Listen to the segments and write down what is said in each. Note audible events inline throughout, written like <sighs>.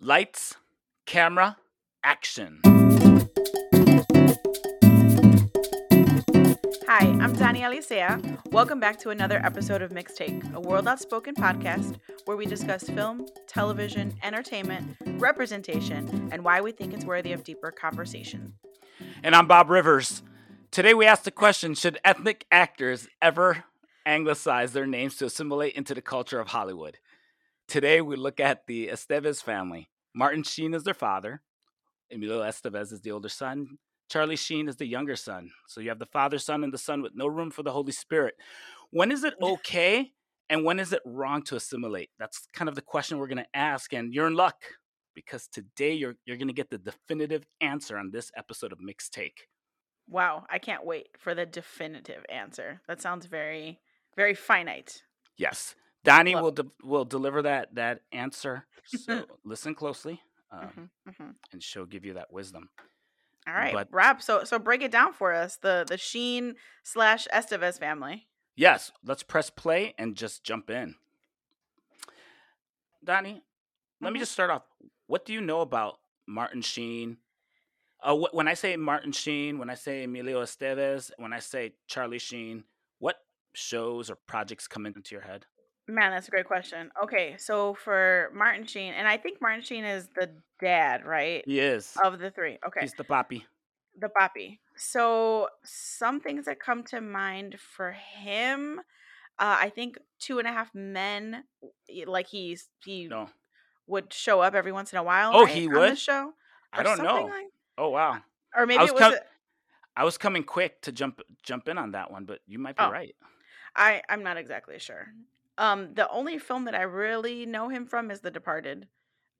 Lights, camera, action. Hi, I'm Dani Alicea. Welcome back to another episode of Mixtake, a World Outspoken podcast where we discuss film, television, entertainment, representation, and why we think it's worthy of deeper conversation. And I'm Bob Rivers. Today we ask the question Should ethnic actors ever anglicize their names to assimilate into the culture of Hollywood? Today we look at the Estevez family. Martin Sheen is their father, Emilio Estevez is the older son, Charlie Sheen is the younger son. So you have the father, son, and the son with no room for the Holy Spirit. When is it okay and when is it wrong to assimilate? That's kind of the question we're going to ask. And you're in luck because today you're, you're going to get the definitive answer on this episode of Mixed Take. Wow, I can't wait for the definitive answer. That sounds very, very finite. Yes. Dani will de- will deliver that that answer. So <laughs> listen closely, um, mm-hmm, mm-hmm. and she'll give you that wisdom. All right, but, Rob. So so break it down for us. The the Sheen slash Estevez family. Yes, let's press play and just jump in. Dani, mm-hmm. let me mm-hmm. just start off. What do you know about Martin Sheen? Uh, wh- when I say Martin Sheen, when I say Emilio Estevez, when I say Charlie Sheen, what shows or projects come into your head? Man, that's a great question. Okay, so for Martin Sheen, and I think Martin Sheen is the dad, right? He is. Of the three. Okay. He's the papi. The papi. So some things that come to mind for him, uh, I think two and a half men, like he's he no. would show up every once in a while. Oh, right, he would show. I don't know. Like, oh wow. Or maybe it was. Com- a, I was coming quick to jump jump in on that one, but you might be oh, right. I I'm not exactly sure. Um, the only film that I really know him from is The Departed.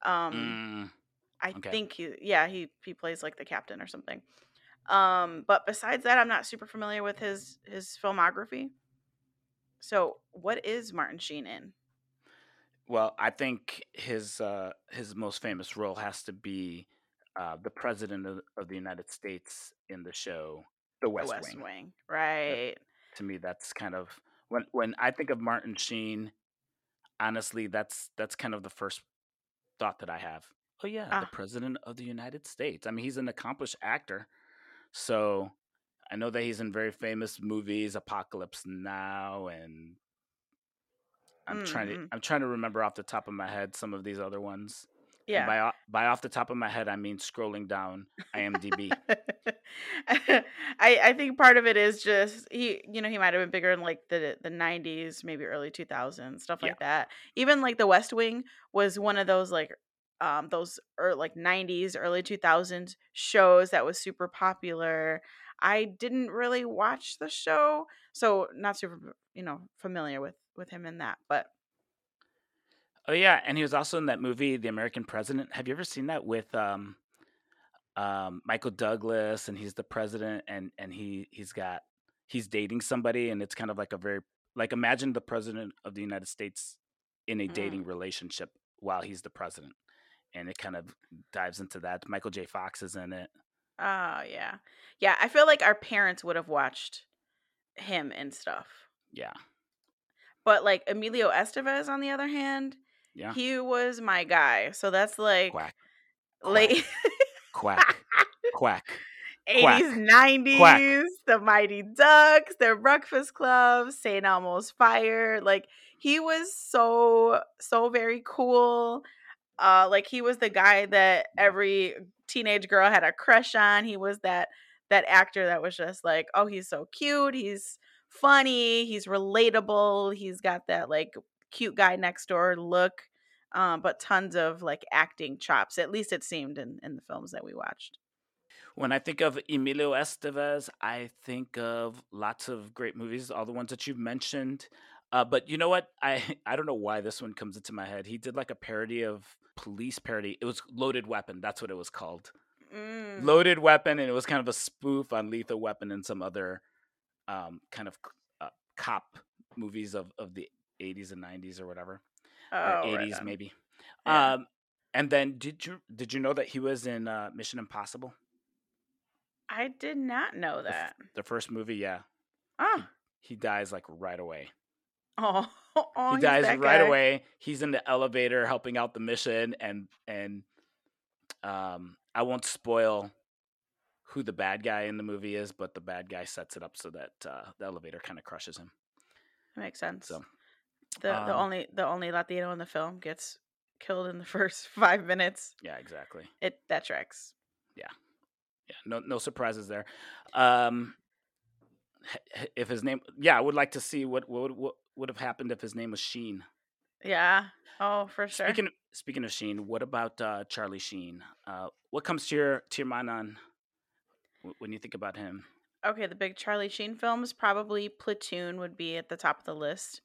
Um, mm, I think he, yeah, he he plays like the captain or something. Um, but besides that, I'm not super familiar with his his filmography. So, what is Martin Sheen in? Well, I think his uh, his most famous role has to be uh, the president of, of, the United States in the show The West, the West Wing. Wing. Right. to me, that's kind of when when I think of Martin Sheen, honestly, that's that's kind of the first thought that I have. Oh yeah, ah. the president of the United States. I mean, he's an accomplished actor, so I know that he's in very famous movies, Apocalypse Now, and I'm mm-hmm. trying to mm-hmm. I'm trying to remember off the top of my head some of these other ones. Yeah. by by off the top of my head, I mean scrolling down <laughs> IMDb. I I think part of it is just he you know he might have been bigger in like the the 90s, maybe early 2000s, stuff like yeah. that. Even like The West Wing was one of those like um those er, like 90s, early 2000s shows that was super popular. I didn't really watch the show, so not super you know familiar with with him in that, but Oh yeah, and he was also in that movie, The American President. Have you ever seen that with um, um, Michael Douglas? And he's the president, and and he he's got he's dating somebody, and it's kind of like a very like imagine the president of the United States in a mm. dating relationship while he's the president, and it kind of dives into that. Michael J. Fox is in it. Oh yeah, yeah. I feel like our parents would have watched him and stuff. Yeah. But like Emilio Estevez, on the other hand, yeah. He was my guy. So that's like quack. Late <laughs> quack. quack. 80s, quack. 90s, quack. the Mighty Ducks, their Breakfast Club, St. Elmo's Fire. Like he was so so very cool. Uh like he was the guy that every teenage girl had a crush on. He was that that actor that was just like, oh, he's so cute. He's funny. He's relatable. He's got that like cute guy next door look, um, but tons of like acting chops. At least it seemed in, in the films that we watched. When I think of Emilio Estevez, I think of lots of great movies, all the ones that you've mentioned. Uh, but you know what? I <laughs> I don't know why this one comes into my head. He did like a parody of police parody. It was Loaded Weapon. That's what it was called. Mm. Loaded Weapon, and it was kind of a spoof on Lethal Weapon and some other um, kind of uh, cop movies of, of the 80s and 90s or whatever, oh, or 80s right maybe. Yeah. Um, and then did you did you know that he was in uh, Mission Impossible? I did not know that. The, the first movie, yeah. Oh. He, he, dies like right away. Oh, <laughs> oh he dies right guy. away. He's in the elevator helping out the mission, and and um, I won't spoil who the bad guy in the movie is, but the bad guy sets it up so that uh, the elevator kind of crushes him. That makes sense. So the the um, only the only Latino in the film gets killed in the <laughs> first five minutes. yeah, exactly. It that tracks. Yeah, yeah. no no surprises there. Um, if his name, yeah, I would like to see what what would- what would have happened if his name was Sheen. Yeah. Oh, for sure. Speaking speaking of Sheen, what about uh, Charlie Sheen? Uh, what comes to your to your mind on when you think about him? okay, the big Charlie Sheen films probably Platoon would be at the top of the list.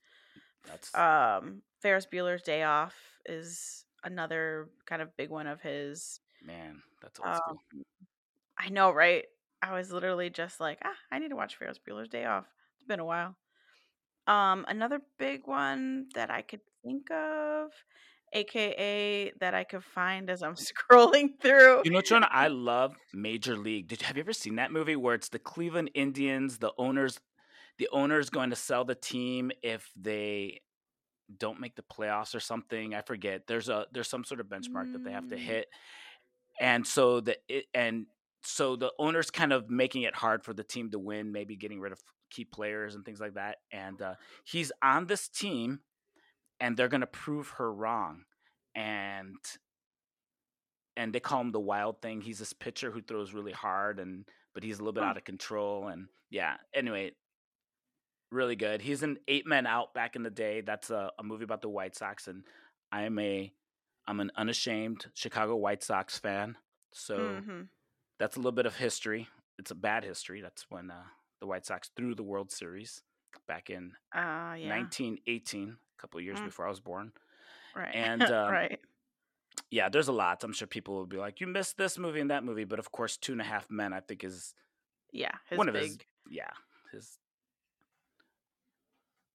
That's Um, Ferris Bueller's Day Off is another kind of big one of his. man, that's old Um, school. I know, right? I was literally just like, ah, I need to watch Ferris Bueller's Day Off. It's been a while. Um, another big one that I could think of, aka that I could find as I'm <laughs> scrolling through. You know, John, I love Major League. Did have you ever seen that movie where it's the Cleveland Indians, the owners, the owners going to sell the team if they don't make the playoffs or something? I forget. There's a there's some sort of benchmark that they have to Mm. hit, and so the it, and so the owners kind of making it hard for the team to win, maybe getting rid of key players and things like that. And uh, he's on this team, and they're going to prove her wrong, and and they call him the wild thing. He's this pitcher who throws really hard and but he's a little bit Huh. out of control and yeah. Anyway, really good. He's in Eight Men Out back in the day. That's a, a movie about the White Sox and I'm a I'm an unashamed Chicago White Sox fan. So Mhm. that's a little bit of history. It's a bad history. That's when uh, the White Sox threw the World Series back in Uh, yeah. 1918, a couple of years Mm. before I was born. Right. and, um, <laughs> right. yeah, there's a lot. I'm sure people will be like, you missed this movie and that movie, but of course, Two and a Half Men, I think, is Yeah. His one of his, yeah, his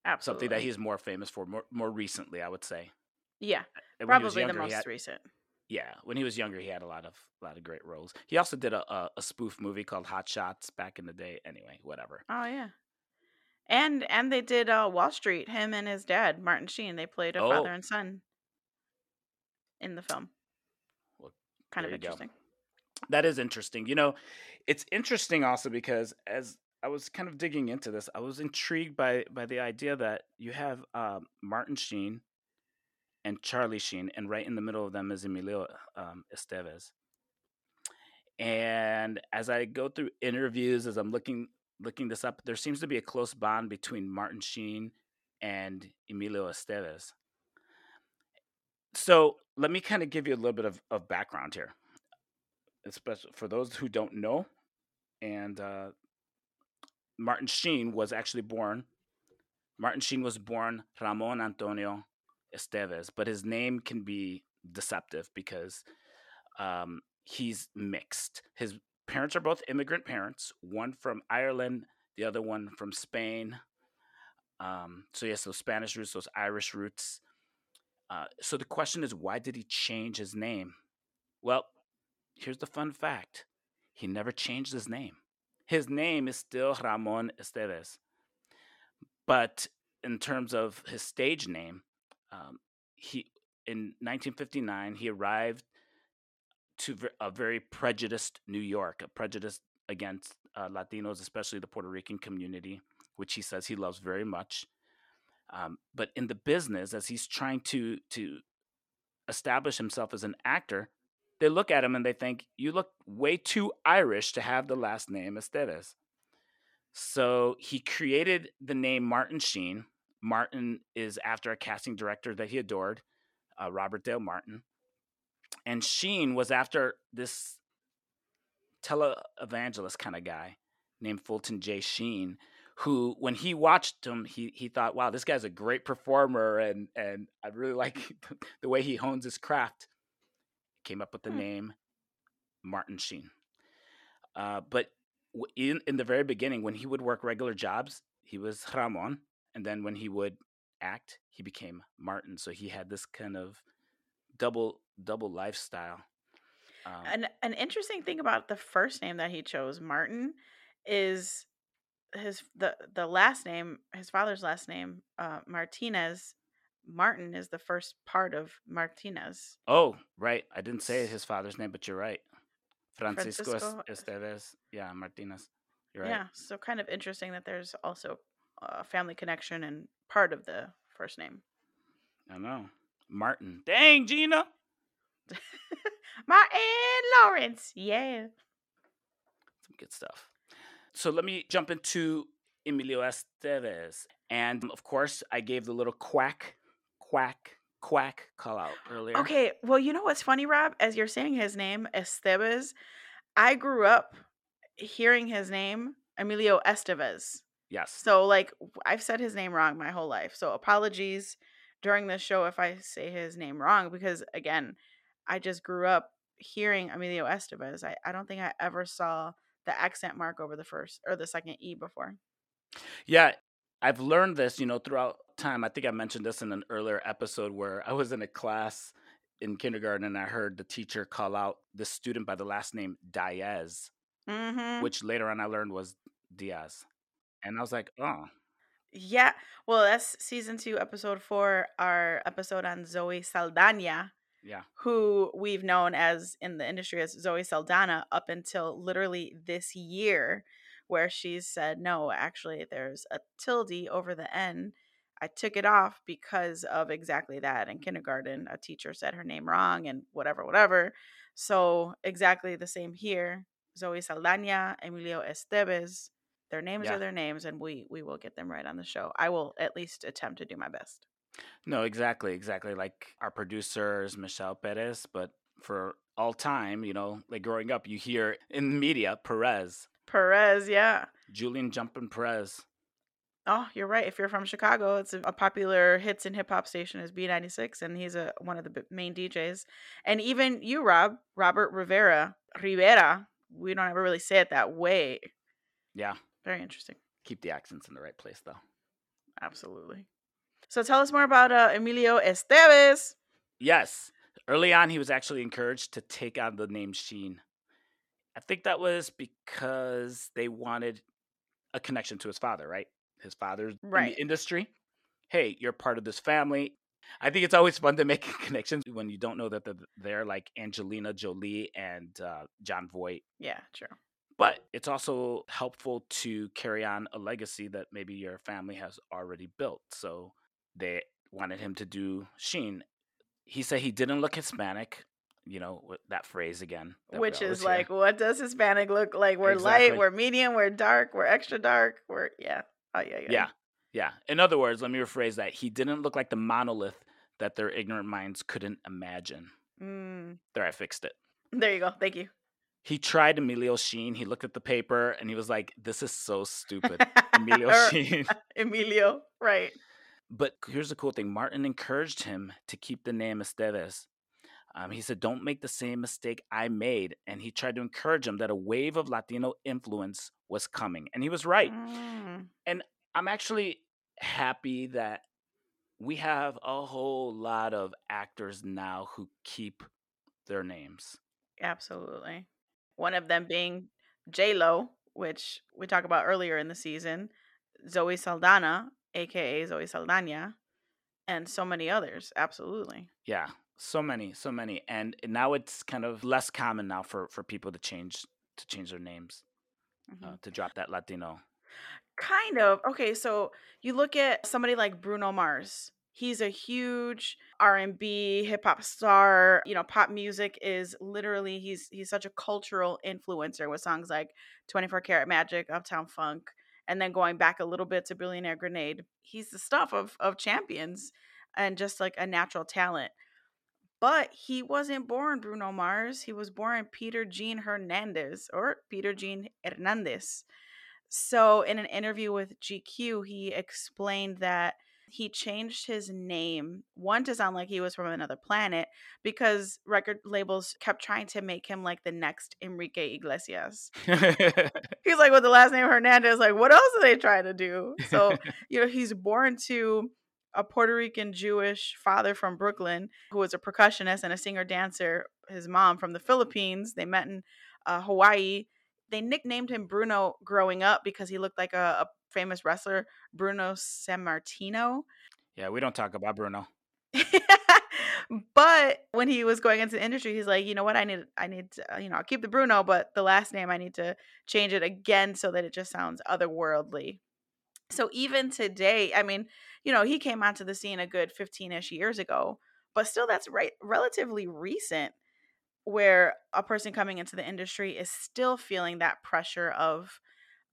absolutely. something that he's more famous for more more recently, I would say. Yeah. When Probably the younger, he most had- recent. yeah, when he was younger, he had a lot of a lot of great roles. He also did a, a, a spoof movie called Hot Shots back in the day. Anyway, whatever. Oh yeah. And and they did uh Wall Street, him and his dad, Martin Sheen. They played a Oh. father and son in the film. Well, kind of you go. interesting. That is interesting. You know, it's interesting also because as I was kind of digging into this, I was intrigued by by the idea that you have um, Martin Sheen and Charlie Sheen, and right in the middle of them is Emilio um, Estevez. And as I go through interviews, as I'm looking looking this up, there seems to be a close bond between Martin Sheen and Emilio Estevez. So let me kind of give you a little bit of, of background here especially for those who don't know. And uh, Martin Sheen was actually born. Martin Sheen was born Ramon Antonio Estevez, but his name can be deceptive because um, he's mixed. His parents are both immigrant parents, one from Ireland, the other one from Spain. Um, so has those Spanish roots, those Irish roots. Uh, so the question is, why did he change his name? Well, here's the fun fact he never changed his name. His name is still Ramon Estevez. But in terms of his stage name, um, he in 1959 he arrived to a very prejudiced New York, a prejudice against uh, Latinos, especially the Puerto Rican community, which he says he loves very much. Um, but in the business, as he's trying to to establish himself as an actor, they look at him and they think, you look way too Irish to have the last name Estevez. So he created the name Martin Sheen. Martin is after a casting director that he adored, uh, Robert Dale Martin. And Sheen was after this televangelist kind of guy named Fulton J. Sheen, who, when he watched him, he he thought, "Wow, this guy's a great performer, and and I really like <laughs> the way he hones his craft." Came up with the Hmm. name Martin Sheen. Uh, but in in the very beginning, when he would work regular jobs, he was Ramon, and then when he would act, he became Martin. So he had this kind of double double lifestyle. Um, An an interesting thing about the first name that he chose, Martin, is his the the last name, his father's last name, uh, Martinez. Martin is the first part of Martinez. Oh, right. I didn't say his father's name, but you're right. Francisco, Francisco- Estevez. Yeah, Martinez. You're right. Yeah, so kind of interesting that there's also a family connection and part of the first name. I know. Martin. Dang, Gina. <laughs> Martin Lawrence, yeah. Some good stuff. So let me jump into Emilio Estevez. And um, of course, I gave the little quack, quack, quack call out earlier. Okay, well, you know what's funny, Rob? As you're saying his name, Estevez, I grew up hearing his name, Emilio Estevez. Yes. So, like, I've said his name wrong my whole life. So, apologies during this show if I say his name wrong because, again, I just grew up hearing Emilio Estevez. I, I don't think I ever saw the accent mark over the first or the second E before. Yeah, I've learned this, you know, throughout time. I think I mentioned this in an earlier episode where I was in a class in kindergarten and I heard the teacher call out the student by the last name Diaz, Mm-hmm. which later on I learned was Diaz. And I was like, oh, Yeah. Well, that's season two, episode four, our episode on Zoe Saldana, yeah. who we've known as in the industry as Zoe Saldana up until literally this year, where she's said, no, actually, there's a tilde over the N. I took it off because of exactly that. In kindergarten, a teacher said her name wrong and whatever, whatever. So, exactly the same here. Zoe Saldana, Emilio Estevez, their names Yeah. are their names, and we we will get them right on the show. I will at least attempt to do my best. No, exactly, exactly. Like our producers, Michelle Perez, but for all time, you know, like growing up, you hear in the media Perez, Perez, yeah. Julian Jumpin' Perez. Oh, you're right. If you're from Chicago, it's a, popular hits and hip hop station is B96, and he's a one of the main DJs. And even you, Rob, Robert Rivera, Rivera. We don't ever really say it that way. Yeah, Very interesting. keep the accents in the right place though. Absolutely. So tell us more about uh, Emilio Estevez. Yes. Early on, he was actually encouraged to take on the name Sheen. I think that was because they wanted a connection to his father, right? His father's in the industry. Hey, you're part of this family. I think it's always fun to make <laughs> connections when you don't know that they're there, like Angelina Jolie and uh, Jon Voight. Yeah, true. But it's also helpful to carry on a legacy that maybe your family has already built. So they wanted him to do Sheen. He said he didn't look Hispanic, you know, that phrase again. that Which is hear. like, what does Hispanic look like? We're Exactly. light, we're medium, we're dark, we're extra dark, we're yeah. Oh yeah, yeah. yeah, yeah. In other words, let me rephrase that. He didn't look like the monolith that their ignorant minds couldn't imagine. Mm, There, I fixed it. there you go. Thank you. He tried Emilio Sheen. He looked at the paper and he was like, "This is so stupid." <laughs> Emilio Sheen. <laughs> <laughs> Emilio, right. But here's the cool thing Martin encouraged him to keep the name Estevez. Um, he said, Don't make the same mistake I made. And he tried to encourage him that a wave of Latino influence was coming. And he was right. Mm, I'm actually happy that we have a whole lot of actors now who keep their names. absolutely. One of them being J Lo, which we talked about earlier in the season, Zoe Saldana, aka Zoe Saldana, and so many others. Absolutely. Yeah, so many, so many. And now it's kind of less common now for, for people to change to change their names, Mhm. uh, to drop that Latino. Kind of. Okay, so you look at somebody like Bruno Mars. He's a huge R&B hip hop star. You know, pop music is literally he's he's such a cultural influencer with songs like 24 Karat Magic, Uptown Funk, and then going back a little bit to Billionaire Grenade. He's the stuff of of champions and just like a natural talent. But he wasn't born Bruno Mars. He was born Peter Gene Hernandez or Peter Gene Hernandez. So, in an interview with GQ, he explained that he changed his name one to sound like he was from another planet because record labels kept trying to make him like the next Enrique Iglesias. <laughs> He's like with the last name Hernandez, like, what else are they trying to do? So, <laughs> you know, he's born to a Puerto Rican Jewish father from Brooklyn who was a percussionist and a singer dancer. His mom from the Philippines. They met in uh, Hawaii. they nicknamed him Bruno growing up because he looked like a, a famous wrestler, Bruno Sammartino. Yeah, we don't talk about Bruno. <laughs> but when he was going into the industry, he's like, you know what, I need, I need, to, you know, I'll keep the Bruno, but the last name I need to change it again so that it just sounds otherworldly. So even today, I mean, you know, he came onto the scene a good 15ish years ago, but still that's right relatively recent where a person coming into the industry is still feeling that pressure of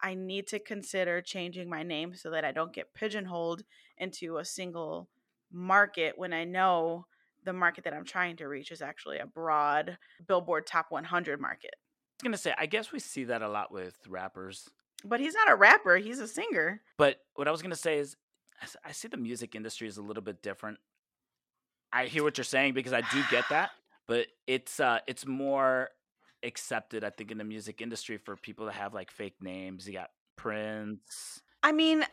I need to consider changing my name so that I don't get pigeonholed into a single market when I know the market that I'm trying to reach is actually a broad Billboard Top 100 market. I was going to say, I guess we see that a lot with rappers. But he's not a rapper, he's a singer. But what I was going to say is, I see the music industry is a little bit different. I hear what you're saying because I do get that, <sighs> but it's uh it's more accepted, I think, in the music industry for people to have like fake names. You got Prince. I mean,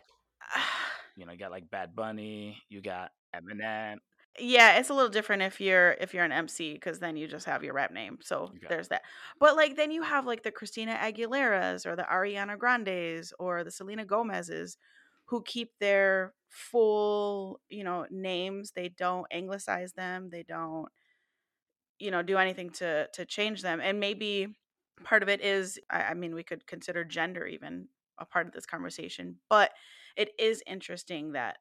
<sighs> you know, you got like Bad Bunny. You got Eminem. Yeah, it's a little different if you're if you're an MC because then you just have your rap name. So there's that. But like then you have like the Christina Aguileras or the Ariana Grandes or the Selena Gomez's who keep their full, you know, names. They don't anglicize them. They don't you know do anything to to change them and maybe part of it is I, I mean we could consider gender even a part of this conversation but it is interesting that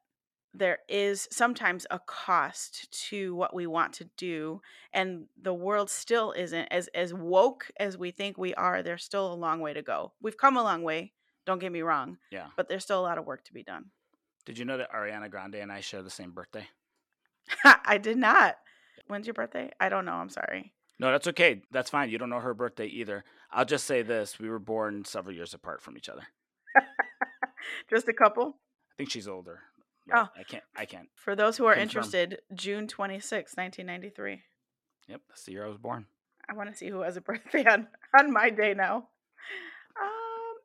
there is sometimes a cost to what we want to do and the world still isn't as as woke as we think we are there's still a long way to go we've come a long way don't get me wrong yeah but there's still a lot of work to be done did you know that ariana grande and i share the same birthday <laughs> i did not When's your birthday? I don't know. I'm sorry. No, that's okay. That's fine. You don't know her birthday either. I'll just say this: we were born several years apart from each other. <laughs> just a couple. I think she's older. Oh, I can't. I can't. For those who are confirm. interested, June 26, 1993. Yep, that's the year I was born. I want to see who has a birthday <laughs> on on my day now.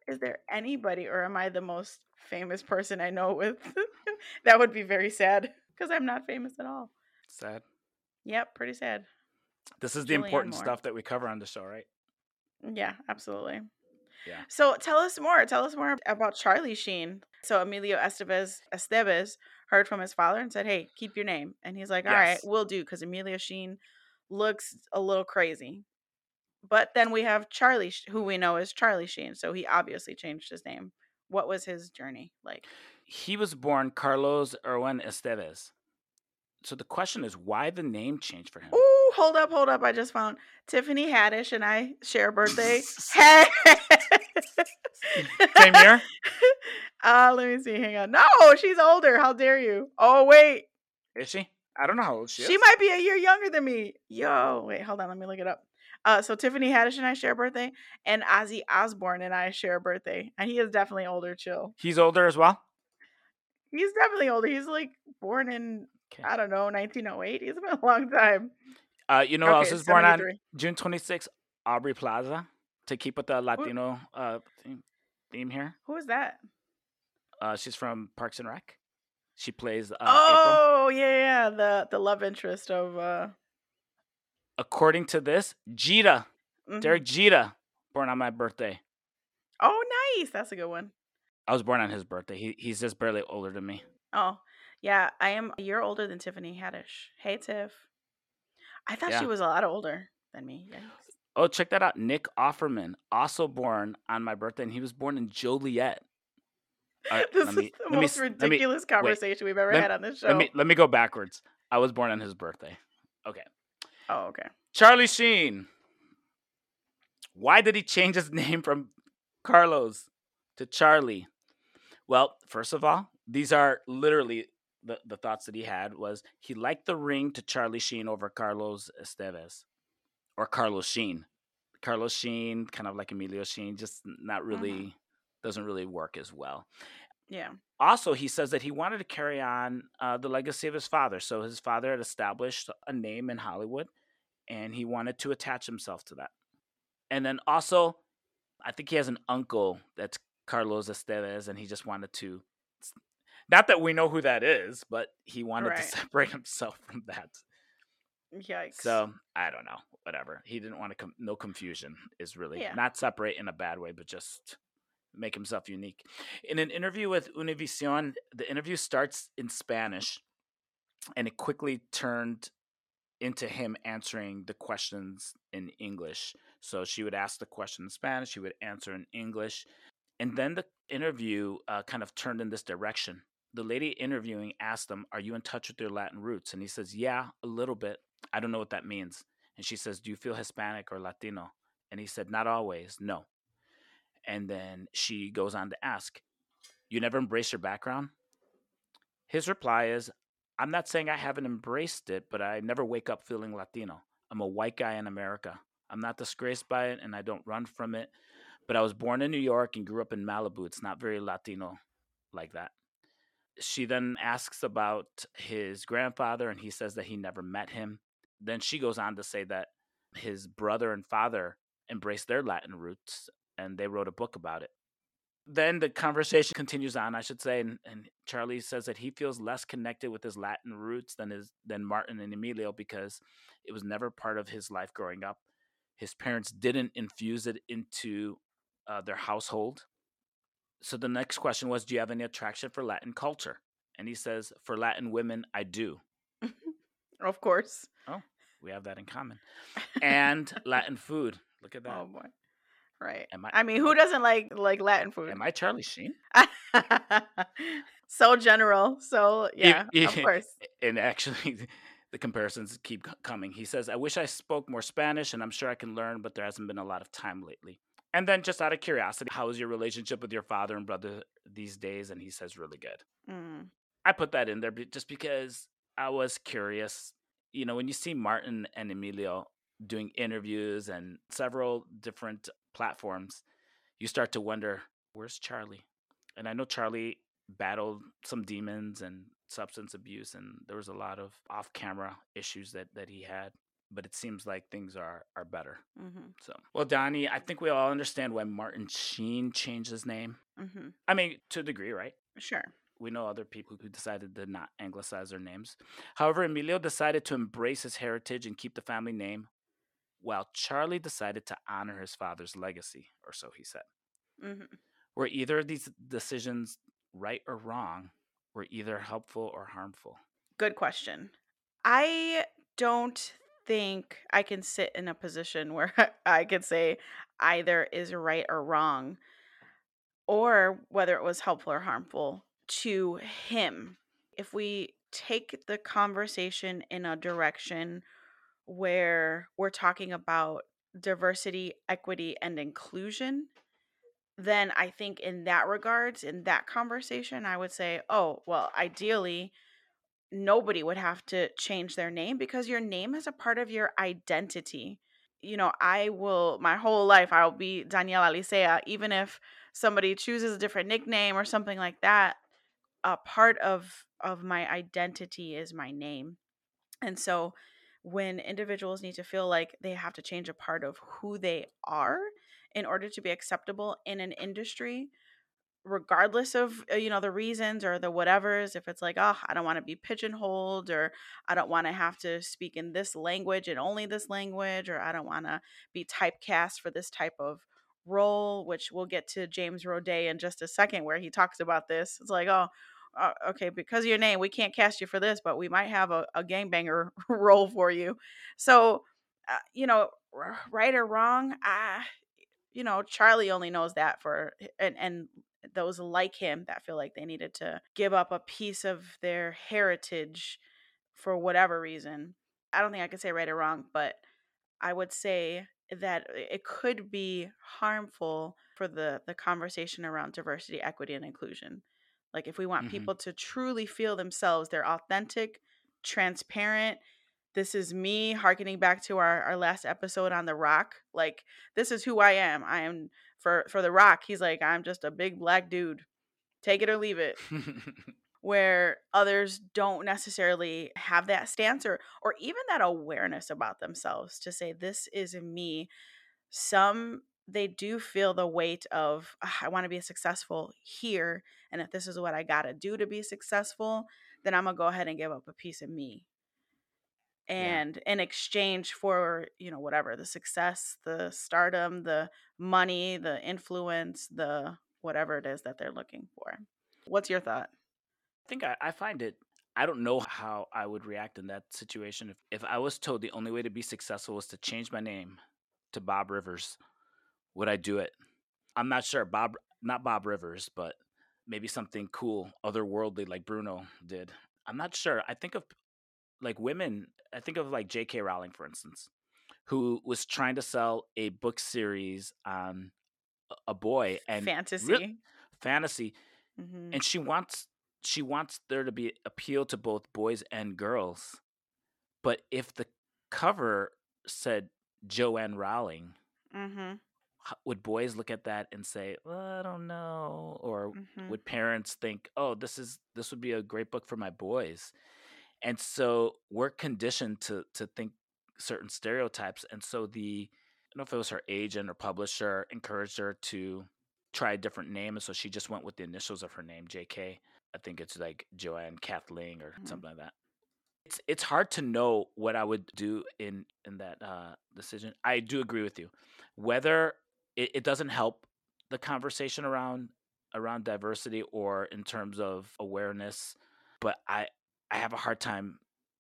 Is there anybody, or am I the most famous person I know with? <laughs> that would be very sad because I'm not famous at all. Sad. Yep, pretty sad. This is the important Moore. stuff that we cover on the show, right? Yeah, absolutely. Yeah. So tell us more. Tell us more about Charlie Sheen. So Emilio Estevez Estevez heard from his father and said, "Hey, keep your name." And he's like, "All yes. right, we'll do," because Emilio Sheen looks a little crazy. But then we have Charlie, who we know is Charlie Sheen. So he obviously changed his name. What was his journey like? He was born Carlos Irwin Estevez so the question is why the name change for him? Ooh, hold up, hold up. I just found Tiffany Haddish and I share a birthday. <laughs> hey. Same year? <laughs> Uh, let me see. Hang on. No, she's older. How dare you? Oh, wait. Is she? I don't know how old she is. She might be a year younger than me. Yo, wait, hold on. Let me look it up. Uh, so Tiffany Haddish and I share a birthday, and Ozzy Osbourne and I share a birthday, and he is definitely older. Chill. He's older as well. He's definitely older. He's like born in Okay. I don't know, 1908. He's been a long time. Uh, you know, okay, I was born on June 26th. Aubrey Plaza to keep with the Latino uh, theme, theme here. Who is that? Uh, she's from Parks and Rec. She plays. Uh, oh April. yeah, yeah, the the love interest of. uh According to this, Jeter, mm-hmm. Derek Jeter, born on my birthday. Oh, nice. That's a good one. I was born on his birthday. He he's just barely older than me. Oh, yeah, I am a year older than Tiffany Haddish. Hey, Tiff. I thought yeah. she was a lot older than me. Oh, check that out. Nick Offerman, also born on my birthday, and he was born in Joliet. Right, this me, is the most me, ridiculous me, conversation wait, we've ever let, had on this show. Let me, let me go backwards. I was born on his birthday. Okay. Oh, okay. Charlie Sheen. Why did he change his <laughs> name from Carlos to Charlie? Well, first of all, these are literally the, the thoughts that he had was he liked the ring to Charlie Sheen over Carlos Estevez or Carlos Sheen. Carlos Sheen, kind of like Emilio Sheen, just not really mm-hmm. doesn't really work as well. Yeah. Also, he says that he wanted to carry on uh, the legacy of his father. So his father had established a name in Hollywood, and he wanted to attach himself to that. And then also, I think he has an uncle that's Carlos Estevez, and he just wanted to not that we know who that is, but he wanted right. to separate <laughs> himself from that. Yikes. So I don't know. whatever. He didn't want to com- no confusion is really Yeah. not separate in a bad way, but just make himself unique. In an interview with Univision, the interview starts in Spanish and it quickly turned into him answering the questions in English. So she would ask the question in Spanish, he would answer in English. And then the interview uh, kind of turned in this direction. The lady interviewing asked him, Are you in touch with your Latin roots? And he says, Yeah, a little bit. I don't know what that means. And she says, Do you feel Hispanic or Latino? And he said, Not always, no. And then she goes on to ask, You never embrace your background? His reply is, I'm not saying I haven't embraced it, but I never wake up feeling Latino. I'm a white guy in America. I'm not disgraced by it and I don't run from it. But I was born in New York and grew up in Malibu. It's not very Latino like that. She then asks about his grandfather and he says that he never met him. Then she goes on to say that his brother and father embraced their Latin roots and they wrote a book about it. Then the conversation continues on, I should say, and, and Charlie says that he feels less connected with his Latin roots than his than Martin and Emilio because it was never part of his life growing up. His parents didn't infuse it into uh, their household. So the next question was, "Do you have any attraction for Latin culture?" And he says, "For Latin women, I do." <laughs> Of course. Oh, we have that in common. <laughs> And Latin food. Look at that. Oh boy. Right. Am I- I mean, who doesn't like like Latin food? Am I Charlie Sheen? <laughs> so general. So yeah, of course. and actually <laughs> the comparisons keep coming he says i wish i spoke more spanish and i'm sure i can learn but there hasn't been a lot of time lately and then just out of curiosity how is your relationship with your father and brother these days and he says really good Mm. i put that in there just because i was curious you know when you see martin and emilio doing interviews and several different platforms you start to wonder where's charlie? And i know charlie battled some demons and substance abuse and there was a lot of off-camera issues that that he had but it seems like things are are better. Hmm so well dani i think we all understand why martin sheen changed his name. Hmm i mean to a degree right? Sure. we know other people who decided to not anglicize their names. However emilio decided to embrace his heritage and keep the family name while charlie decided to honor his father's legacy or so he said hmm were either of these decisions right or wrong were either helpful or harmful Good question. I don't think I can sit in a position <laughs> where I could say either is right or wrong, or whether it was helpful or harmful to him. If we take the conversation in a direction where we're talking about diversity, equity, and inclusion, then I think in that regards, in that conversation, I would say, oh, well, ideally, nobody would have to change their name because your name is a part of your identity. You know, I will my whole life I'll be Daniela Licea, even if somebody chooses a different nickname or something like that. A part of of my identity is my name. And so when individuals need to feel like they have to change a part of who they are in order to be acceptable in an industry, regardless of uh, you know the reasons or the whatevers if it's like oh i don't want to be pigeonholed or i don't want to have to speak in this language and only this language or i don't want to be typecast for this type of role which we'll get to james roday in just a second where he talks about this. It's like oh uh, okay because of your name we can't cast you for this but we might have a, a gangbanger <laughs> role for you so uh, you know right or wrong I, you know charlie only knows that for and and those like him that feel like they needed to give up a piece of their heritage for whatever reason. I don't think I could say right or wrong, but I would say that it could be harmful for the the conversation around diversity, equity and inclusion. Like if we want Mhm. people to truly feel themselves, they're authentic, transparent, this is me harkening back to our, our last episode on the rock like this is who i am i am for for the rock he's like i'm just a big black dude take it or leave it <laughs> where others don't necessarily have that stance or or even that awareness about themselves to say this is me some they do feel the weight of "Ah, i want to be successful here and if this is what i got to do to be successful then i'm going to go ahead and give up a piece of me. And yeah. in exchange for you know whatever the success the stardom the money the influence the whatever it is that they're looking for. What's your thought? I think i, I find it i don't know how i would react in that situation if, if i was told the only way to be successful was to change my name to bob rivers would i do it i'm not sure bob not bob rivers but maybe something cool otherworldly like bruno did i'm not sure i think of like women I think of like J.K. Rowling, for instance, who was trying to sell a book series on a boy and fantasy, re- fantasy, mm-hmm. and she wants she wants there to be appeal to both boys and girls. But if the cover said Joanne Rowling, mm-hmm. Would boys look at that and say, well, "I don't know," or mm-hmm. would parents think, "Oh, this is this would be a great book for my boys"? and so we're conditioned to to think certain stereotypes and so the i don't know if it was her agent or publisher encouraged her to try a different name and so she just went with the initials of her name jk i think it's like joanne kathleen or mm-hmm. something like that it's it's hard to know what i would do in in that uh, decision i do agree with you whether it, it doesn't help the conversation around around diversity or in terms of awareness but i I have a hard time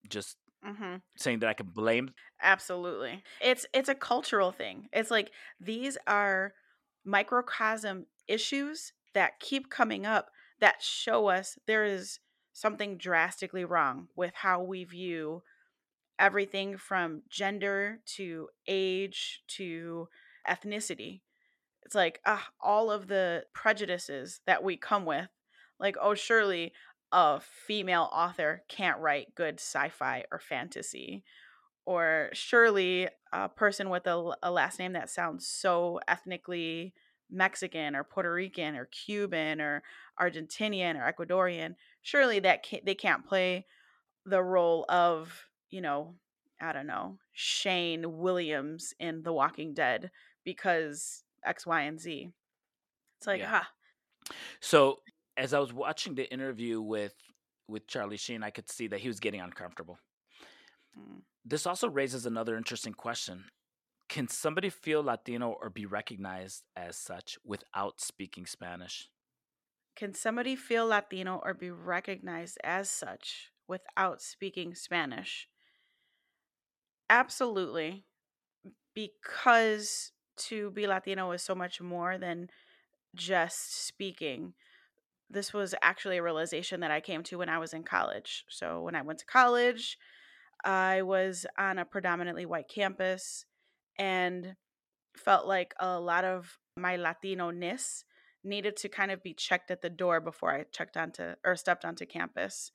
just mm-hmm. saying that I can blame. Absolutely, it's it's a cultural thing. It's like these are microcosm issues that keep coming up that show us there is something drastically wrong with how we view everything from gender to age to ethnicity. It's like all of the prejudices that we come with. Like, oh, surely a female author can't write good sci-fi or fantasy or surely a person with a, a, last name that sounds so ethnically mexican or puerto rican or cuban or argentinian or ecuadorian surely that can't, they can't play the role of you know i don't know shane williams in the walking dead because x y and z it's like yeah. huh so as I was watching the interview with with Charlie Sheen, I could see that he was getting uncomfortable. Mm. This also raises another interesting question. Can somebody feel Latino or be recognized as such without speaking Spanish? Can somebody feel Latino or be recognized as such without speaking Spanish? Absolutely. Because to be Latino is so much more than just speaking this was actually a realization that I came to when I was in college. So, when I went to college, I was on a predominantly white campus and felt like a lot of my Latino ness needed to kind of be checked at the door before I checked onto or stepped onto campus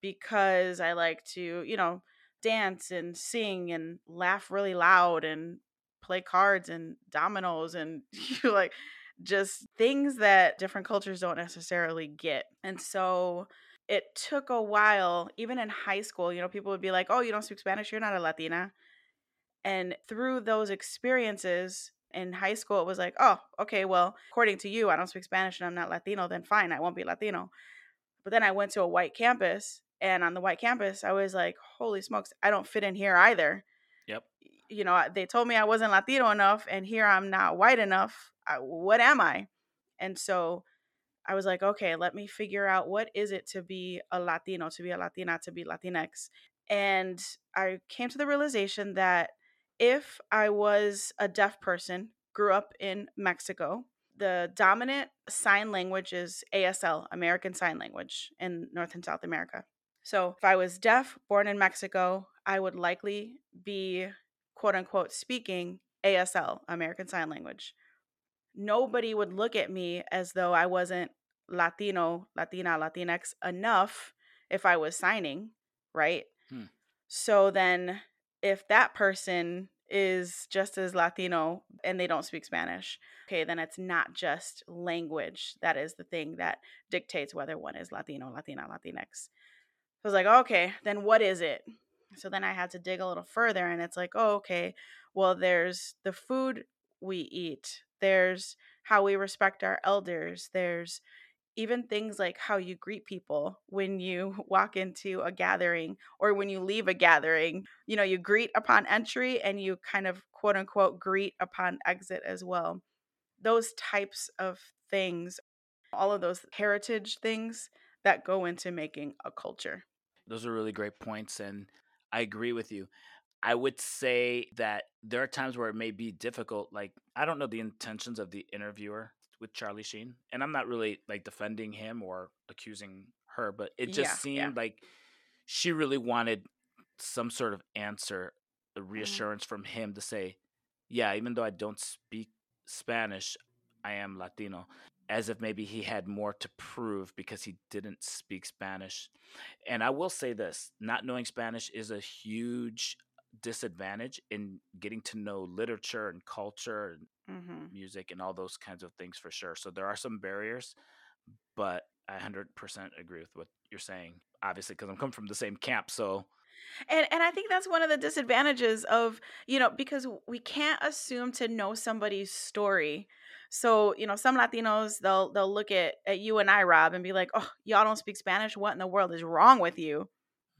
because I like to, you know, dance and sing and laugh really loud and play cards and dominoes and <laughs> you like just things that different cultures don't necessarily get. And so it took a while, even in high school, you know, people would be like, oh, you don't speak Spanish, you're not a Latina. And through those experiences in high school, it was like, oh, okay, well, according to you, I don't speak Spanish and I'm not Latino, then fine, I won't be Latino. But then I went to a white campus, and on the white campus, I was like, holy smokes, I don't fit in here either. Yep. You know, they told me I wasn't Latino enough, and here I'm not white enough what am I? And so I was like, okay, let me figure out what is it to be a Latino, to be a Latina, to be Latinx. And I came to the realization that if I was a deaf person, grew up in Mexico, the dominant sign language is ASL, American Sign Language, in North and South America. So if I was deaf, born in Mexico, I would likely be quote unquote speaking ASL, American Sign Language nobody would look at me as though I wasn't Latino, Latina, Latinx enough if I was signing, right? Hmm. So then if that person is just as Latino and they don't speak Spanish, okay, then it's not just language that is the thing that dictates whether one is Latino, Latina, Latinx. I was like, okay, then what is it? So then I had to dig a little further and it's like, oh, okay, well, there's the food we eat, there's how we respect our elders there's even things like how you greet people when you <laughs> walk into a gathering or when you leave a gathering. You know, you greet upon entry and you kind of quote unquote greet upon exit as well. Those types of things, all of those heritage things that go into making a culture. Those are really great points. And I agree with you. I would say that there are times where it may be difficult. Like, I don't know the intentions of the interviewer with Charlie Sheen, and I'm not really like defending him or accusing her, but it just Yeah, seemed yeah. like she really wanted some sort of answer, a Mhm. reassurance from him to say, yeah, even though I don't speak Spanish, I am Latino, as if maybe he had more to prove because he didn't speak Spanish. And I will say this not knowing Spanish is a huge disadvantage in getting to know literature and culture and hmm music and all those kinds of things for sure. So there are some barriers, but I 100% agree with what you're saying. Obviously, because I'm coming from the same camp. So, And and I think that's one of the disadvantages of, you know, because we can't assume to know somebody's story. So, you know, some Latinos they'll they'll look at at you and I, Rob, and be like, "Oh, y'all don't speak Spanish. What in the world is wrong with you?"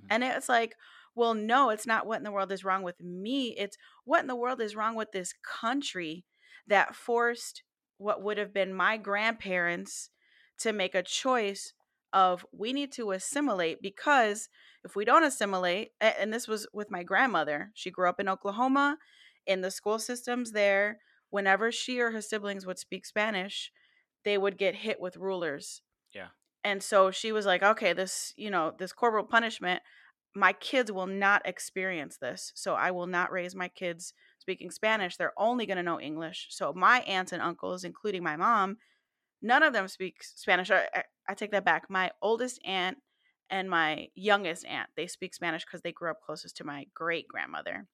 Mm. And it's like, well, no, it's not what in the world is wrong with me. It's what in the world is wrong with this country that forced what would have been my grandparents to make a choice of we need to assimilate because if we don't assimilate, and this was with my grandmother, she grew up in Oklahoma, in the school systems there, whenever she or her siblings would speak Spanish, they would get hit with rulers. yeah. And so she was like, okay, this, you know, this corporal punishment, my kids will not experience this. So I will not raise my kids speaking Spanish. They're only going to know English. So my aunts and uncles, including my mom, none of them speak Spanish. I, I, I take that back. My oldest aunt and my youngest aunt, they speak Spanish because they grew up closest to my great grandmother.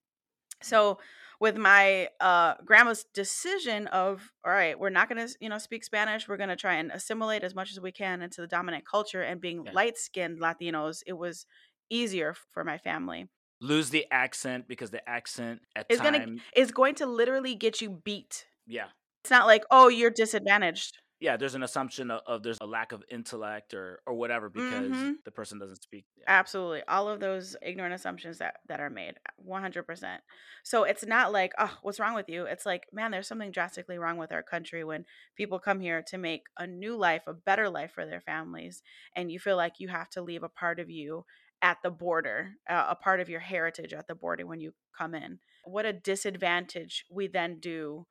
Mm. So with my uh, grandma's decision of all right, we're not going to you know speak Spanish. We're going to try and assimilate as much as we can into the dominant culture. And being Yeah. light skinned Latinos, it was easier for my family. Lose the accent because the accent at It's time, gonna it's going to literally get you beat. yeah. It's not like oh you're disadvantaged. Yeah, there's an assumption of, of there's a lack of intellect or or whatever because Mhm. the person doesn't speak. Yeah. Absolutely. All of those ignorant assumptions that that are made 100%. So it's not like, "Oh, what's wrong with you?" It's like, "Man, there's something drastically wrong with our country when people come here to make a new life, a better life for their families, and you feel like you have to leave a part of you at the border, uh, a part of your heritage at the border when you come in." What a disadvantage we then do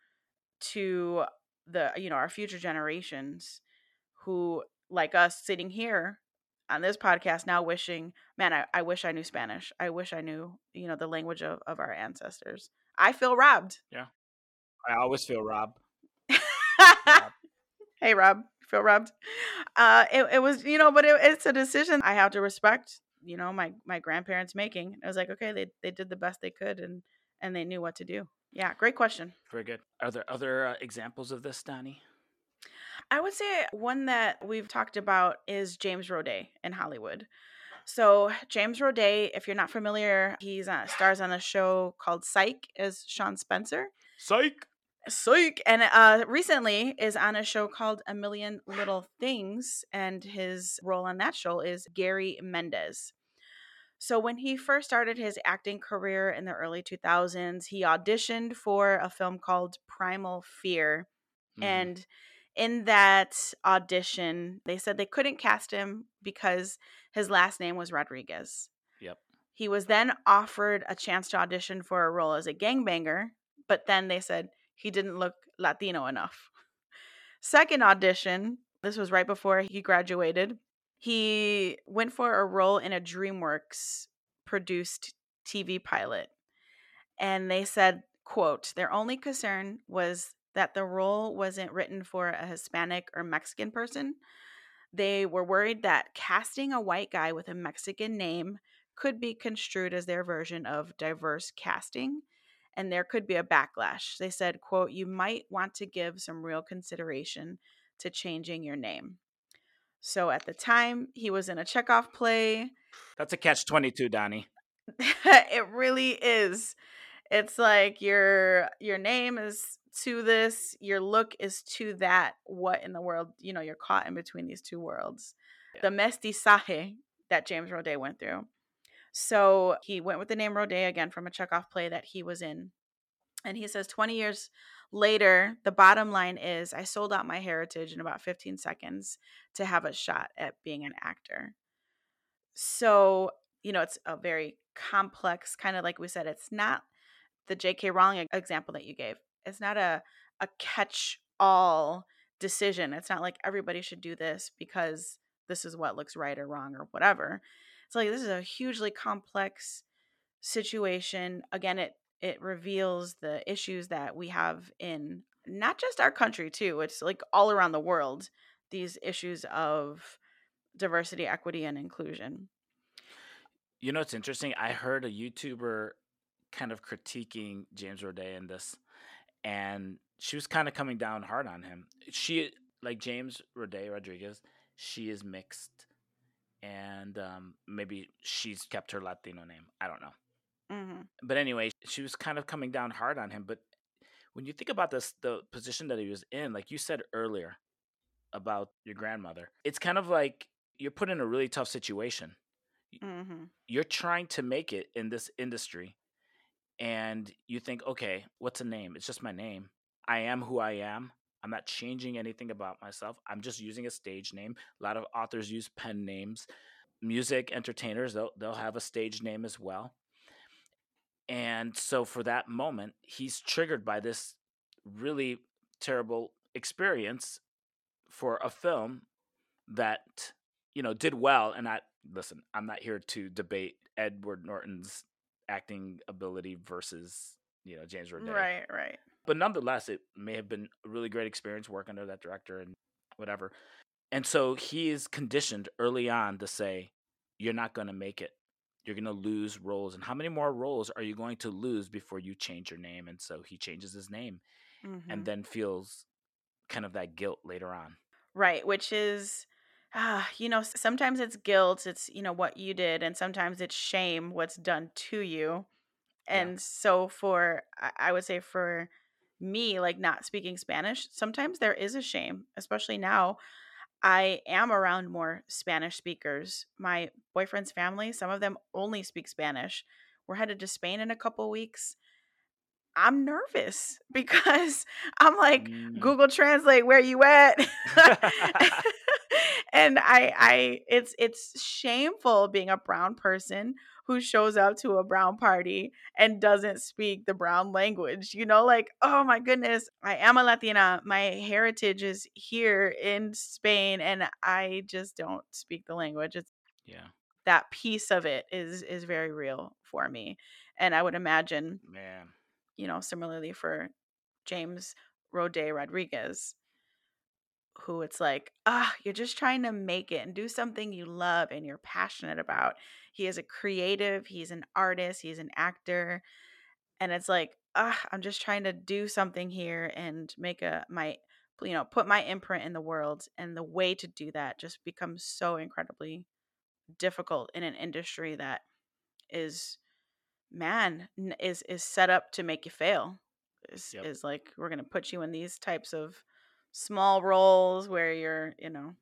to the you know, our future generations who like us sitting here on this podcast now wishing man I, I wish i knew spanish. I wish i knew you know the language of, of our ancestors. I feel robbed. Yeah. I always feel robbed. Rob. <laughs> hey rob feel robbed? Uh it, it was you know but it, it's a decision i have to respect you know my my grandparents making. I was like okay they, they did the best they could and and they knew what to do yeah great question Very good. Are there other uh, examples of this, Dani? I would say one that we've talked about is James Roday in Hollywood. So James Roday, if you're not familiar, he's uh, stars on a show called Psych as Sean Spencer. Psych. Psych, and uh, recently is on a show called A Million Little Things, and his role on that show is Gary Mendez. So when he first started his acting career in the early 2000s, he auditioned for a film called Primal Fear, Mhm. and in that audition, they said they couldn't cast him because his last name was Rodriguez. Yep. He was then offered a chance to audition for a role as a gangbanger, but then they said he didn't look Latino enough. Second audition, this was right before he graduated. He went for a role in a DreamWorks produced TV pilot. And they said, quote, their only concern was that the role wasn't written for a Hispanic or Mexican person. They were worried that casting a white guy with a Mexican name could be construed as their version of diverse casting and there could be a backlash. They said, quote, you might want to give some real consideration to changing your name. So at the time, he was in a Chekhov play. That's a catch 22, Dani. <laughs> it really is. It's like your your name is to this, your look is to that. What in the world? You know, you're caught in between these two worlds. Yeah. The mestizaje that James Roday went through. So he went with the name Roday again from a Chekhov play that he was in. And he says 20 years later, the bottom line is I sold out my heritage in about 15 seconds to have a shot at being an actor. So, you know, it's a very complex kind of like we said, it's not the J.K. Rowling example that you gave. It's not a a catch all decision. It's not like everybody should do this because this is what looks right or wrong or whatever. It's like this is a hugely complex situation. Again, it it reveals the issues that we have in not just our country too. It's like all around the world these issues of diversity, equity and inclusion. You know, it's interesting. I heard a YouTuber kind of critiquing James Roday in this, and she was kind of coming down hard on him. She, like James Roday Rodriguez, she is mixed, and um, maybe she's kept her Latino name. I don't know. Mm-hmm. But anyway, she was kind of coming down hard on him. But when you think about this, the position that he was in, like you said earlier about your grandmother, it's kind of like you're put in a really tough situation. Mm-hmm. You're trying to make it in this industry, and you think, okay, what's a name? It's just my name. I am who I am. I'm not changing anything about myself. I'm just using a stage name. A lot of authors use pen names. Music entertainers, they'll, they'll have a stage name as well. And so for that moment, he's triggered by this really terrible experience for a film that, you know, did well. And I, listen, I'm not here to debate Edward Norton's acting ability versus you know James Roday. Right, right. But nonetheless, it may have been a really great experience working under that director and whatever. And so he is conditioned early on to say, "You're not going to make it. You're going to lose roles. And how many more roles are you going to lose before you change your name?" And so he changes his name, mm-hmm. and then feels kind of that guilt later on. Right, which is ah, you know, sometimes it's guilt, it's, you know, what you did, and sometimes it's shame, what's done to you. And yeah. so, for, I would say, for me, like not speaking Spanish, sometimes there is a shame, especially now. I am around more Spanish speakers. My boyfriend's family, some of them only speak Spanish. We're headed to Spain in a couple weeks. I'm nervous <laughs> because I'm like mm. Google Translate where you at <laughs> <laughs> and I I it's it's shameful being a brown person who shows up to a brown party and doesn't speak the brown language. You know, like, oh my goodness, I am a Latina. My heritage is here in Spain and I just don't speak the language. It's yeah. That piece of it is is very real for me. And I would imagine man, you know, similarly for James Roday Rodriguez who it's like, ah, you're just trying to make it and do something you love and you're passionate about. He is a creative, he's an artist, he's an actor. And it's like, ah, I'm just trying to do something here and make a my you know, put my imprint in the world. And the way to do that just becomes so incredibly difficult in an industry that is man is is set up to make you fail. Is yep. is like we're gonna put you in these types of small roles where you're, you know,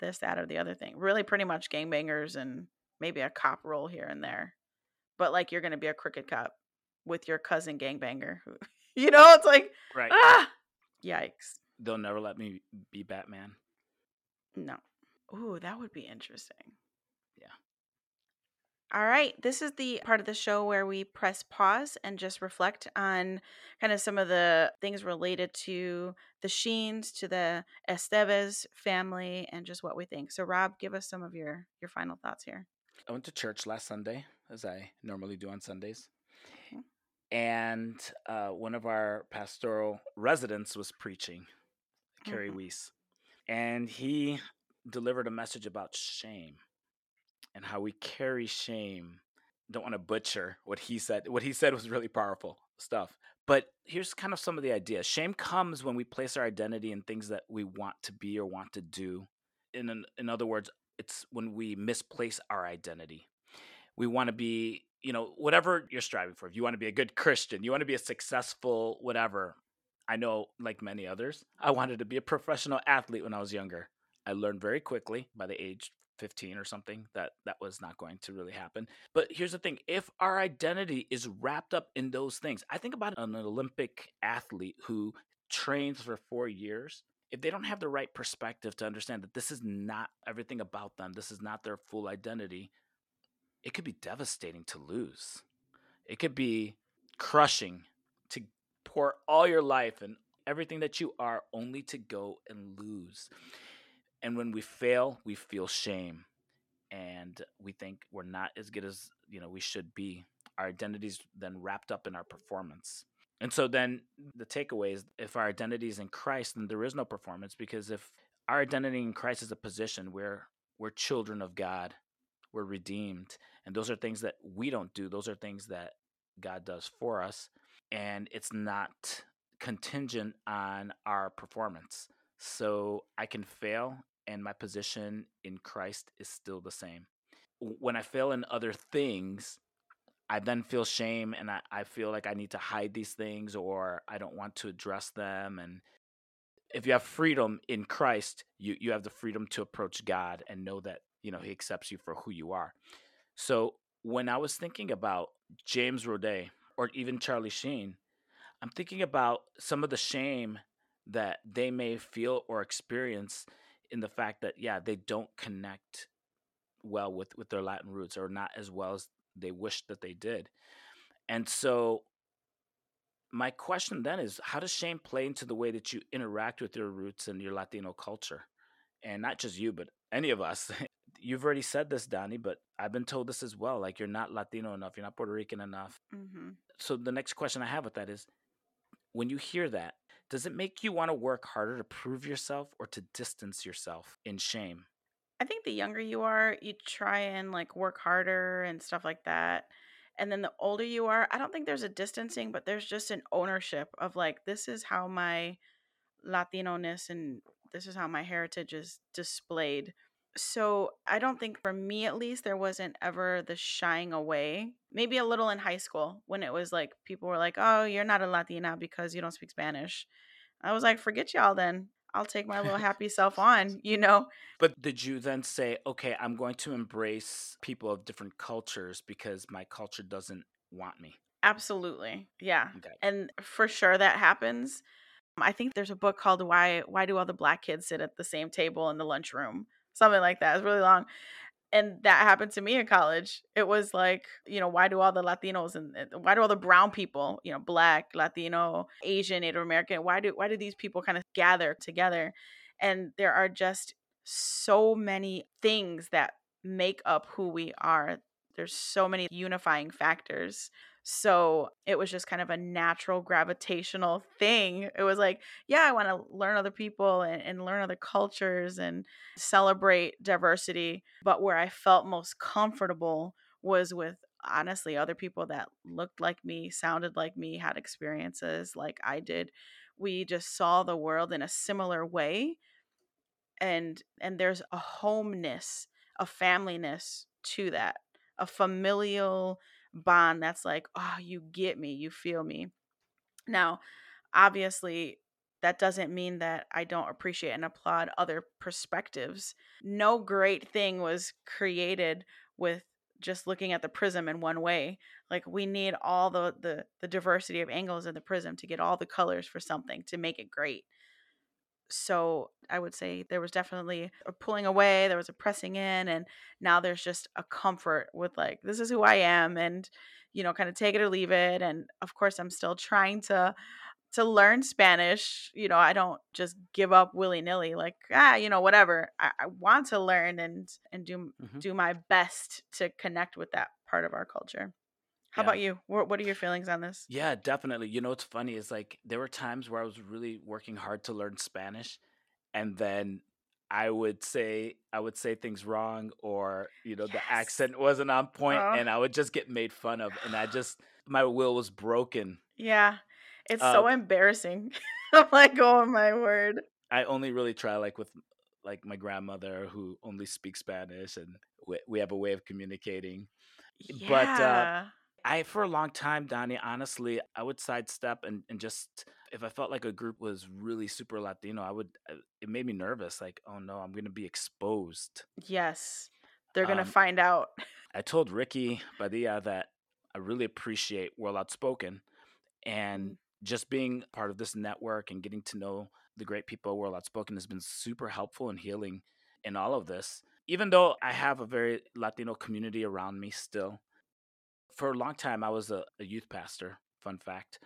this, that, or the other thing. Really, pretty much gangbangers and maybe a cop role here and there. But like you're to be a crooked cop with your cousin gangbanger. <laughs> You know, it's like, right. ah, yikes. They'll never let me be Batman. No. Ooh, that would be interesting. Yeah. All right. This is the part of the show where we press pause and just reflect on kind of some of the things related to the Sheens to the Estevez family and just what we think. So, Rob, give us some of your your final thoughts here. I went to church last Sunday, as I normally do on Sundays, mm-hmm. and uh, one of our pastoral residents was preaching, Kerry mm-hmm. Weiss, and he delivered a message about shame and how we carry shame. Don't want to butcher what he said. What he said was really powerful stuff. But here's kind of some of the ideas. Shame comes when we place our identity in things that we want to be or want to do. In in other words, it's when we misplace our identity. we want to be, you know, whatever you're striving for. If you want to be a good Christian, you want to be a successful whatever. I know, like many others, I wanted to be a professional athlete when I was younger. I learned very quickly by the age 15 or something that that was not going to really happen. But here's the thing if our identity is wrapped up in those things, I think about an Olympic athlete who trains for four years. If they don't have the right perspective to understand that this is not everything about them, this is not their full identity, it could be devastating to lose. It could be crushing to pour all your life and everything that you are only to go and lose. And when we fail, we feel shame and we think we're not as good as, you know, we should be. Our identities then wrapped up in our performance. And so then the takeaway is if our identity is in Christ, then there is no performance because if our identity in Christ is a position where we're children of God, we're redeemed, and those are things that we don't do, those are things that God does for us, and it's not contingent on our performance. So I can fail and my position in Christ is still the same. When I fail in other things, I then feel shame and I, I feel like I need to hide these things or I don't want to address them. And if you have freedom in Christ, you, you have the freedom to approach God and know that, you know, He accepts you for who you are. So when I was thinking about James Roday or even Charlie Sheen, I'm thinking about some of the shame that they may feel or experience in the fact that yeah they don't connect well with with their latin roots or not as well as they wish that they did and so my question then is how does shame play into the way that you interact with your roots and your latino culture and not just you but any of us <laughs> you've already said this dani but i've been told this as well like you're not latino enough you're not puerto rican enough mm-hmm. so the next question i have with that is when you hear that does it make you want to work harder to prove yourself or to distance yourself in shame? I think the younger you are, you try and like work harder and stuff like that. And then the older you are, I don't think there's a distancing, but there's just an ownership of like, this is how my Latino ness and this is how my heritage is displayed. So I don't think for me at least there wasn't ever the shying away. Maybe a little in high school when it was like people were like, "Oh, you're not a Latina because you don't speak Spanish." I was like, "Forget y'all then. I'll take my little <laughs> happy self on," you know. But did you then say, "Okay, I'm going to embrace people of different cultures because my culture doesn't want me?" Absolutely. Yeah. Okay. And for sure that happens. I think there's a book called Why Why Do All the Black Kids Sit at the Same Table in the Lunchroom? something like that. It's really long. And that happened to me in college. It was like, you know, why do all the Latinos and why do all the brown people, you know, black, Latino, Asian, Native American, why do why do these people kind of gather together? And there are just so many things that make up who we are. There's so many unifying factors so it was just kind of a natural gravitational thing. It was like, yeah, I want to learn other people and, and learn other cultures and celebrate diversity. But where I felt most comfortable was with honestly other people that looked like me, sounded like me, had experiences like I did. We just saw the world in a similar way. And and there's a homeness, a familyness to that, a familial bond that's like, oh, you get me, you feel me. Now, obviously, that doesn't mean that I don't appreciate and applaud other perspectives. No great thing was created with just looking at the prism in one way. Like we need all the the, the diversity of angles in the prism to get all the colors for something to make it great so I would say there was definitely a pulling away, there was a pressing in, and now there's just a comfort with like, this is who I am, and you know, kind of take it or leave it. And of course, I'm still trying to to learn Spanish. You know, I don't just give up willy nilly, like ah, you know, whatever. I, I, want to learn and and do mm-hmm. do my best to connect with that part of our culture. How yeah. about you? What, what are your feelings on this? Yeah, definitely. You know what's funny is like there were times where I was really working hard to learn Spanish and then I would say I would say things wrong or you know yes. the accent wasn't on point uh, and I would just get made fun of and I just my will was broken. Yeah. It's uh, so embarrassing. <laughs> I'm like, oh my word. I only really try like with like my grandmother who only speaks Spanish and we, we have a way of communicating Yeah. But uh, I, for a long time, Dani, honestly, I would sidestep and, and just, if I felt like a group was really super Latino, I would, uh, it made me nervous. Like, oh no, I'm going to be exposed. yes. They're gonna Um, find out. I told Ricky Badia that I really appreciate World Outspoken and just being part of this network and getting to know the great people at World Outspoken has been super helpful and healing in all of this. Even though I have a very Latino community around me still, for a long time I was a, a youth pastor, fun fact.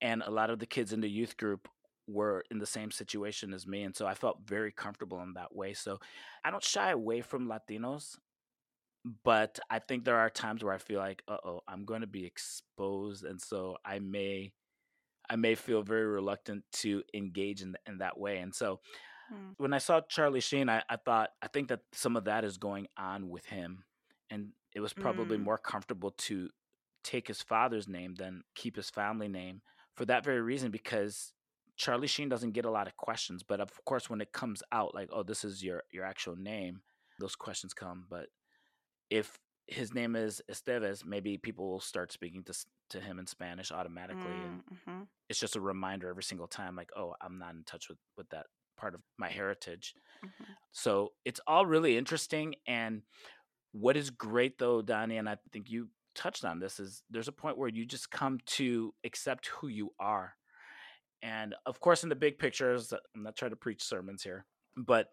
And a lot of the kids in the youth group were in the same situation as me. And so I felt very comfortable in that way. So I don't shy away from Latinos, but I think there are times where I feel like, uh oh, I'm going to be exposed. And so I may. I may feel very reluctant to engage in, in that way. And so Mm. when I saw Charlie Sheen, I, I thought, I think that some of that is going on with him. And it was probably Mm. more comfortable to take his father's name than keep his family name for that very reason, because Charlie Sheen doesn't get a lot of questions. But of course, when it comes out, like, oh, this is your, your actual name, those questions come. But if his name is Estevez, maybe people will start speaking to, to him in Spanish automatically. And Mm, mhm. it's just a reminder every single time, like, oh, I'm not in touch with, with that part of my heritage. Mhm. So it's all really interesting. And what is great though, Dani, and I think you touched on this, is there's a point where you just come to accept who you are. And of course, in the big pictures, I'm not trying to preach sermons here, but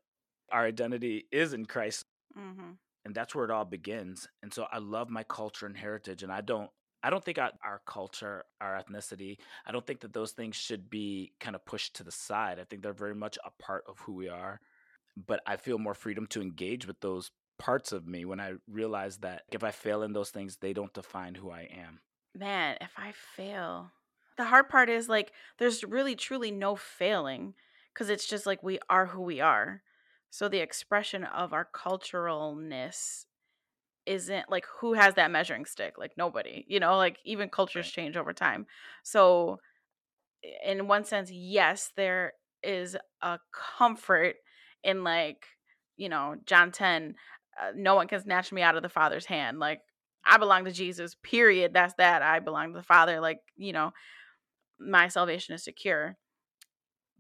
our identity is in Christ. Mm-hmm. And that's where it all begins. And so I love my culture and heritage. And I don't I don't think our, our culture, our ethnicity, I don't think that those things should be kind of pushed to the side. I think they're very much a part of who we are. But I feel more freedom to engage with those parts of me when I realize that if I fail in those things, they don't define who I am. Man, if I fail. The hard part is like there's really truly no failing cuz it's just like we are who we are. So the expression of our culturalness isn't like who has that measuring stick? Like nobody. You know, like even cultures Right. change over time. So in one sense, yes, there is a comfort in like, you know, John 10, uh, no one can snatch me out of the Father's hand. Like, I belong to Jesus, period. That's that. I belong to the Father. Like, you know, my salvation is secure.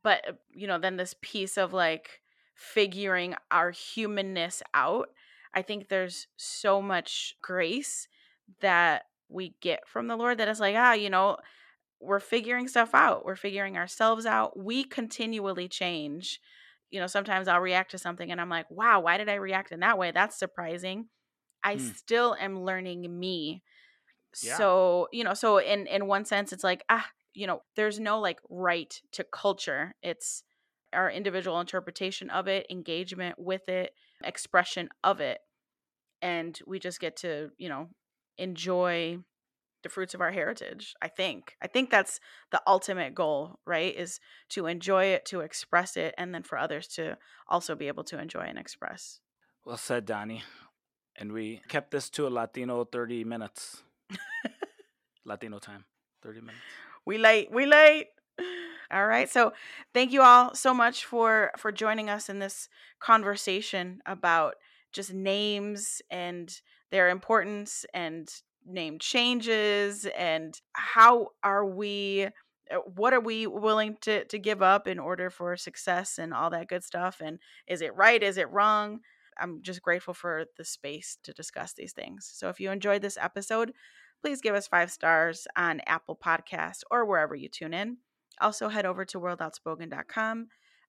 But, uh, you know, then this piece of like figuring our humanness out, I think there's so much grace that we get from the Lord that it's like, ah, you know, we're figuring stuff out. We're figuring ourselves out. We continually change. You know, sometimes I'll react to something and I'm like, wow, why did I react in that way? That's surprising. I Hmm. still am learning me. Yeah. So, you know, so in in one sense it's like, ah, you know, there's no like right to culture. It's our individual interpretation of it, engagement with it, expression of it. And we just get to, you know, enjoy the fruits of our heritage i think i think that's the ultimate goal right is to enjoy it to express it and then for others to also be able to enjoy and express Well said, Dani. And we kept this to a Latino 30 minutes. Latino time. 30 minutes. we late we late all right so thank you all so much for for joining us in this conversation about just names and their importance and name changes and how are we uh, what are we willing to to give up in order for success and all that good stuff and is it right is it wrong? I'm just grateful for the space to discuss these things. So if you enjoyed this episode please give us five stars on apple podcast or wherever you tune in. Also head over to worldoutspoken.com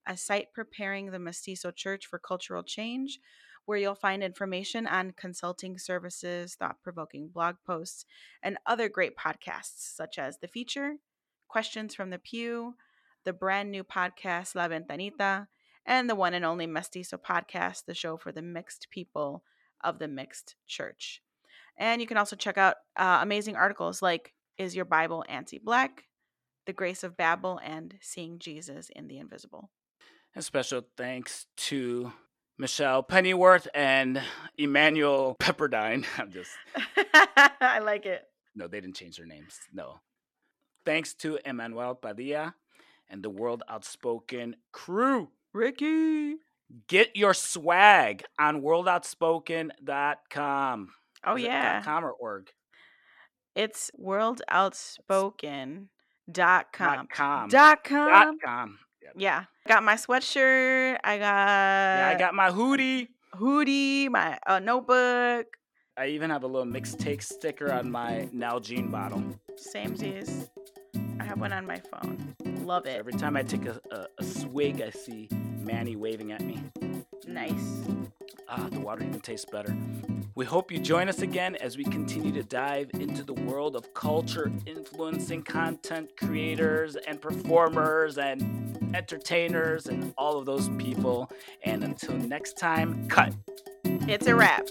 a site preparing the mestizo church for cultural change where you'll find information on consulting services, thought provoking blog posts, and other great podcasts, such as The Feature, Questions from the Pew, the brand new podcast La Ventanita, and the one and only Mestizo podcast, the show for the mixed people of the mixed church. And you can also check out uh, amazing articles like Is Your Bible Anti Black? The Grace of Babel, and Seeing Jesus in the Invisible. And special thanks to Michelle Pennyworth and Emmanuel Pepperdine. <laughs> I'm just, <laughs> I like it. no, they didn't change their names. No. Thanks to Emmanuel Padilla and the World Outspoken crew. Ricky. Get your swag on worldoutspoken.com. Oh Is yeah. .com or org? It's worldoutspoken dot com. Dot com. Dot com. Yeah. Yeah. Got my sweatshirt. I got Yeah, I got my hoodie. hoodie, my uh, notebook. I even have a little mixtape sticker on my Nalgene bottle. Same as I have one on my phone. Love it. every time I take a, a, a swig, I see Manny waving at me. Nice. Ah, the water even tastes better. We hope you join us again as we continue to dive into the world of culture influencing content creators and performers and entertainers and all of those people. And until next time, cut. It's a wrap.